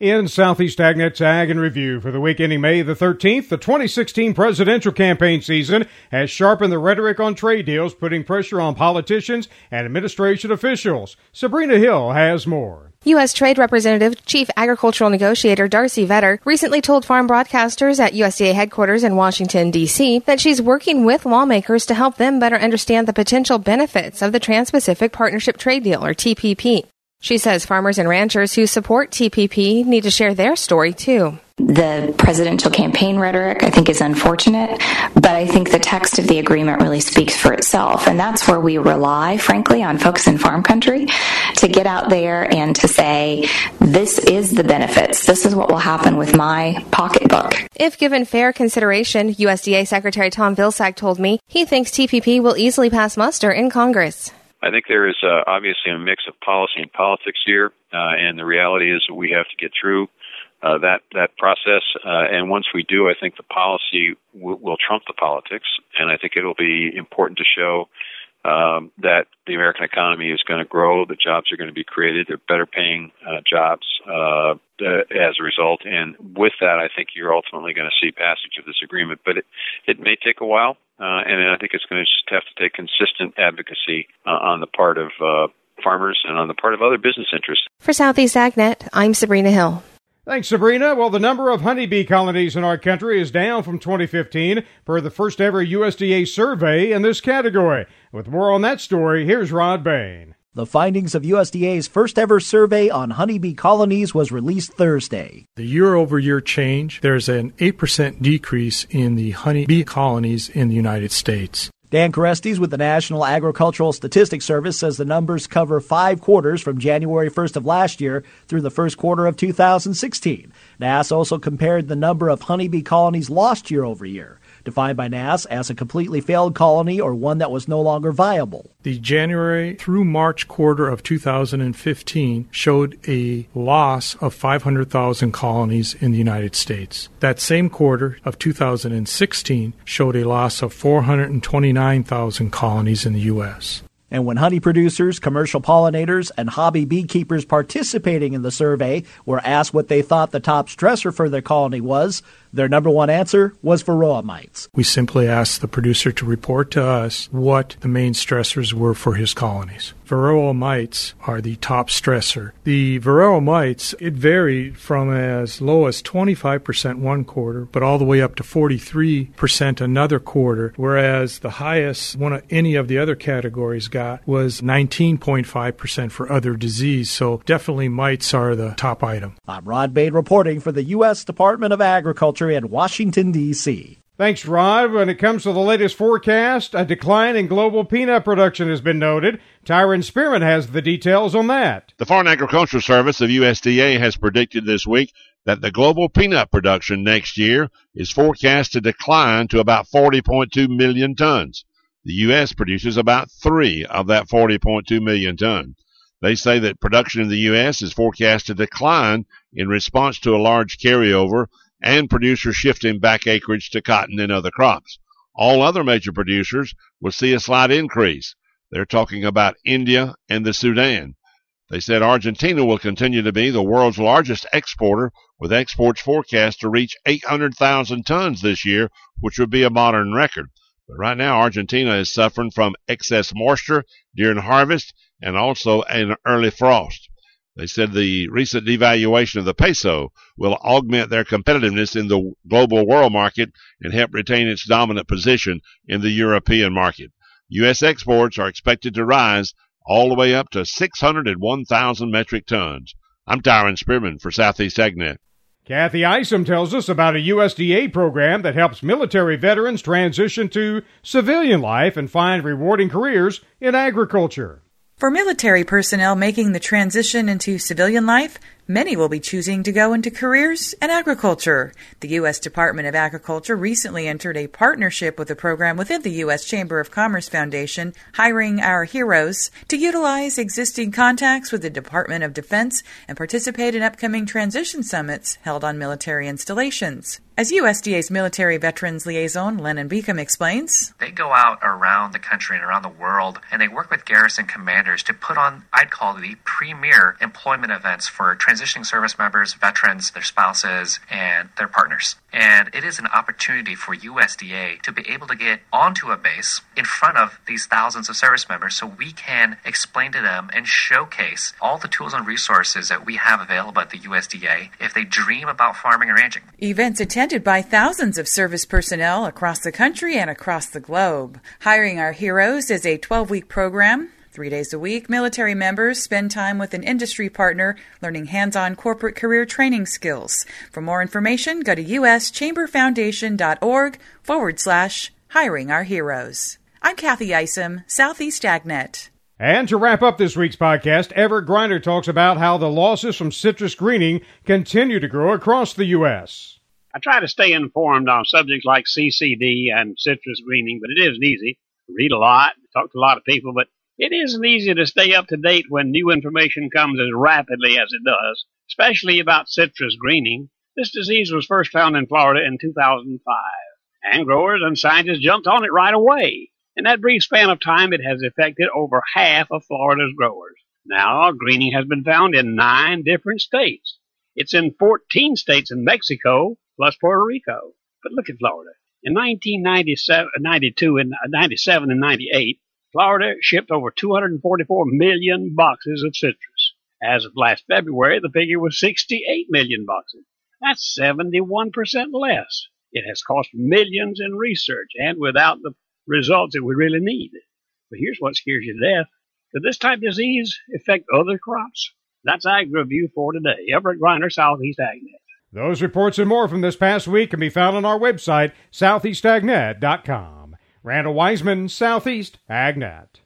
In Southeast AgNet's Ag and Review for the week ending May the 13th, the 2016 presidential campaign season has sharpened the rhetoric on trade deals, putting pressure on politicians and administration officials. Sabrina Hill has more. U.S. Trade Representative Chief Agricultural Negotiator Darcy Vetter recently told farm broadcasters at USDA headquarters in Washington, D.C. that she's working with lawmakers to help them better understand the potential benefits of the Trans Pacific Partnership Trade Deal, or TPP. She says farmers and ranchers who support TPP need to share their story too. The presidential campaign rhetoric, I think, is unfortunate, but I think the text of the agreement really speaks for itself. And that's where we rely, frankly, on folks in farm country to get out there and to say, this is the benefits. This is what will happen with my pocketbook. If given fair consideration, USDA Secretary Tom Vilsack told me he thinks TPP will easily pass muster in Congress. I think there is uh, obviously a mix of policy and politics here, uh, and the reality is that we have to get through uh, that that process. Uh, and once we do, I think the policy w- will trump the politics, and I think it'll be important to show um, that the American economy is going to grow, the jobs are going to be created, they're better paying uh, jobs uh, as a result. And with that, I think you're ultimately going to see passage of this agreement. But it, it may take a while, uh, and I think it's going to just have to take consistent advocacy uh, on the part of uh, farmers and on the part of other business interests. For Southeast AgNet, I'm Sabrina Hill. Thanks, Sabrina. Well, the number of honeybee colonies in our country is down from 2015 per the first ever USDA survey in this category. With more on that story, here's Rod Bain. The findings of USDA's first ever survey on honeybee colonies was released Thursday. The year over year change, there's an 8% decrease in the honeybee colonies in the United States. Dan Kerestes with the National Agricultural Statistics Service says the numbers cover five quarters from January 1st of last year through the first quarter of 2016. NASS also compared the number of honeybee colonies lost year over year defined by NASS as a completely failed colony or one that was no longer viable. The January through March quarter of 2015 showed a loss of 500,000 colonies in the United States. That same quarter of 2016 showed a loss of 429,000 colonies in the U.S. And when honey producers, commercial pollinators, and hobby beekeepers participating in the survey were asked what they thought the top stressor for their colony was, their number one answer was varroa mites. We simply asked the producer to report to us what the main stressors were for his colonies. Varroa mites are the top stressor. The varroa mites, it varied from as low as 25% one quarter, but all the way up to 43% another quarter, whereas the highest one of any of the other categories got was 19.5% for other disease. So definitely mites are the top item. I'm Rod Bain reporting for the U.S. Department of Agriculture in Washington, D.C. Thanks, Rod. When it comes to the latest forecast, a decline in global peanut production has been noted. Tyron Spearman has the details on that. The Foreign Agriculture Service of USDA has predicted this week that the global peanut production next year is forecast to decline to about 40.2 million tons. The U.S. produces about three of that 40.2 million tons. They say that production in the U.S. is forecast to decline in response to a large carryover and producers shifting back acreage to cotton and other crops. All other major producers will see a slight increase. They're talking about India and the Sudan. They said Argentina will continue to be the world's largest exporter, with exports forecast to reach 800,000 tons this year, which would be a modern record. But right now, Argentina is suffering from excess moisture during harvest and also an early frost. They said the recent devaluation of the peso will augment their competitiveness in the global world market and help retain its dominant position in the European market. U.S. exports are expected to rise all the way up to 601,000 metric tons. I'm Tyron Spearman for Southeast AgNet. Kathy Isom tells us about a USDA program that helps military veterans transition to civilian life and find rewarding careers in agriculture. For military personnel making the transition into civilian life, Many will be choosing to go into careers in agriculture. The U.S. Department of Agriculture recently entered a partnership with a program within the U.S. Chamber of Commerce Foundation, Hiring Our Heroes, to utilize existing contacts with the Department of Defense and participate in upcoming transition summits held on military installations. As USDA's military veterans liaison, Lanon Baccam explains, they go out around the country and around the world and they work with garrison commanders to put on, I'd call the premier employment events for transition transitioning service members, veterans, their spouses, and their partners. And it is an opportunity for USDA to be able to get onto a base in front of these thousands of service members so we can explain to them and showcase all the tools and resources that we have available at the USDA if they dream about farming and ranching. Events attended by thousands of service personnel across the country and across the globe. Hiring Our Heroes is a 12 week program Three days a week, military members spend time with an industry partner learning hands on corporate career training skills. For more information, go to uschamberfoundation.org forward slash hiring our heroes. I'm Kathy Isom, Southeast AgNet. And to wrap up this week's podcast, Everett Griner talks about how the losses from citrus greening continue to grow across the U.S. I try to stay informed on subjects like CCD and citrus greening, but it isn't easy. Read a lot, talk to a lot of people, but it isn't easy to stay up to date when new information comes as rapidly as it does, especially about citrus greening. This disease was first found in Florida in 2005, and growers and scientists jumped on it right away. In that brief span of time, it has affected over half of Florida's growers. Now, greening has been found in nine different states. It's in 14 states in Mexico, plus Puerto Rico. But look at Florida. In 1997, 92, and uh, 97 and 98, Florida shipped over 244 million boxes of citrus. As of last February, the figure was 68 million boxes. That's 71% less. It has cost millions in research and without the results that we really need. But here's what scares you to death. Could this type of disease affect other crops? That's Ag Review for today. Everett Griner, Southeast AgNet. Those reports and more from this past week can be found on our website, southeastagnet.com. Randall Weiseman, Southeast AgNet.